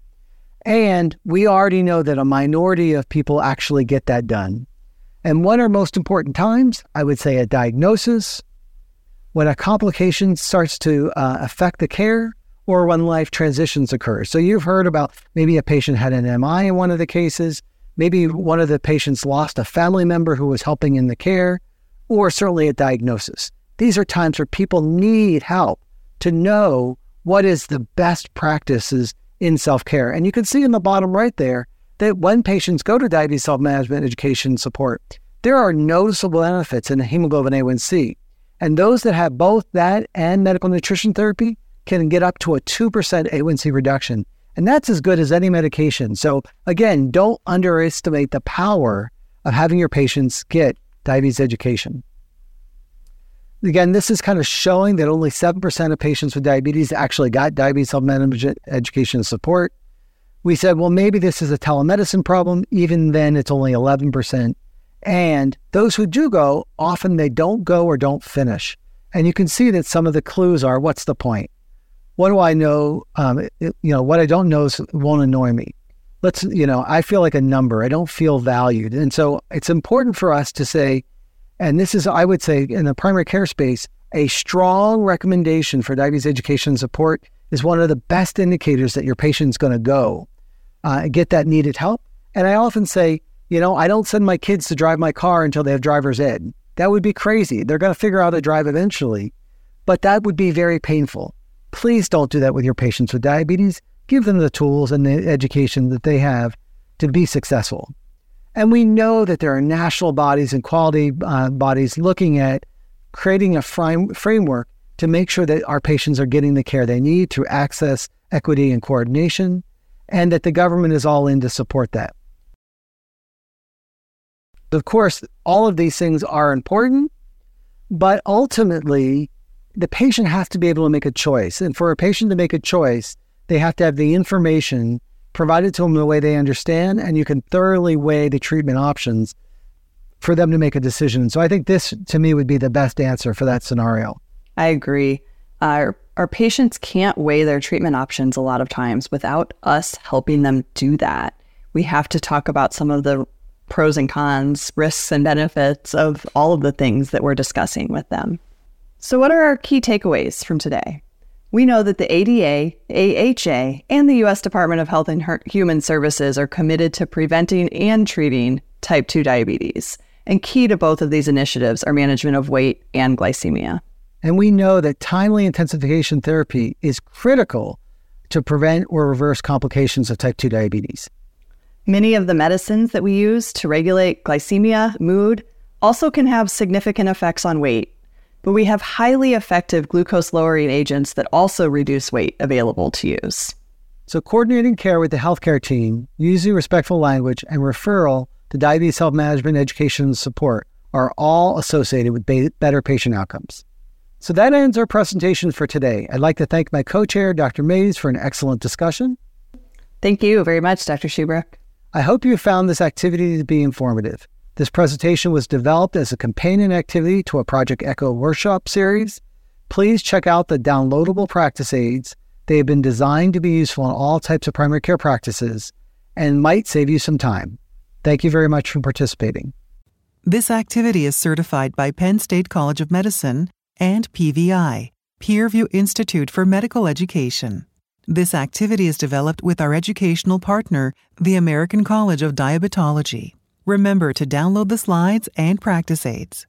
And we already know that a minority of people actually get that done. And what are most important times? I would say a diagnosis, when a complication starts to uh, affect the care or when life transitions occur. So you've heard about maybe a patient had an MI in one of the cases, maybe one of the patients lost a family member who was helping in the care, or certainly a diagnosis. These are times where people need help to know what is the best practices in self care. And you can see in the bottom right there that when patients go to diabetes self management education support, there are noticeable benefits in hemoglobin A1C. And those that have both that and medical nutrition therapy can get up to a 2% A1C reduction. And that's as good as any medication. So, again, don't underestimate the power of having your patients get diabetes education. Again, this is kind of showing that only 7% of patients with diabetes actually got diabetes self management education and support. We said, well, maybe this is a telemedicine problem. Even then, it's only 11%. And those who do go, often they don't go or don't finish. And you can see that some of the clues are what's the point? What do I know? Um, it, you know, what I don't know is, won't annoy me. Let's, you know, I feel like a number. I don't feel valued. And so it's important for us to say, and this is, I would say, in the primary care space, a strong recommendation for diabetes education support is one of the best indicators that your patient's going to go uh, get that needed help. And I often say, you know, I don't send my kids to drive my car until they have driver's ed. That would be crazy. They're going to figure out how to drive eventually, but that would be very painful. Please don't do that with your patients with diabetes. Give them the tools and the education that they have to be successful. And we know that there are national bodies and quality uh, bodies looking at creating a frame, framework to make sure that our patients are getting the care they need through access, equity, and coordination, and that the government is all in to support that. Of course, all of these things are important, but ultimately, the patient has to be able to make a choice. And for a patient to make a choice, they have to have the information provided to them the way they understand, and you can thoroughly weigh the treatment options for them to make a decision. So I think this, to me, would be the best answer for that scenario. I agree. Our, our patients can't weigh their treatment options a lot of times without us helping them do that. We have to talk about some of the pros and cons, risks and benefits of all of the things that we're discussing with them. So, what are our key takeaways from today? We know that the ADA, AHA, and the U.S. Department of Health and Human Services are committed to preventing and treating type 2 diabetes. And key to both of these initiatives are management of weight and glycemia. And we know that timely intensification therapy is critical to prevent or reverse complications of type 2 diabetes. Many of the medicines that we use to regulate glycemia, mood, also can have significant effects on weight. But we have highly effective glucose lowering agents that also reduce weight available to use. So, coordinating care with the healthcare team, using respectful language, and referral to diabetes health management education and support are all associated with ba- better patient outcomes. So, that ends our presentation for today. I'd like to thank my co chair, Dr. Mayes, for an excellent discussion. Thank you very much, Dr. Shubrook. I hope you found this activity to be informative. This presentation was developed as a companion activity to a Project Echo workshop series. Please check out the downloadable practice aids they have been designed to be useful in all types of primary care practices and might save you some time. Thank you very much for participating. This activity is certified by Penn State College of Medicine and PVI, Peerview Institute for Medical Education. This activity is developed with our educational partner, the American College of Diabetology. Remember to download the slides and practice aids.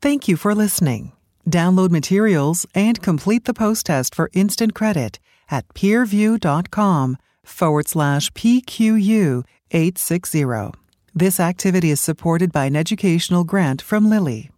Thank you for listening. Download materials and complete the post test for instant credit at peerview.com forward slash PQU 860. This activity is supported by an educational grant from Lilly.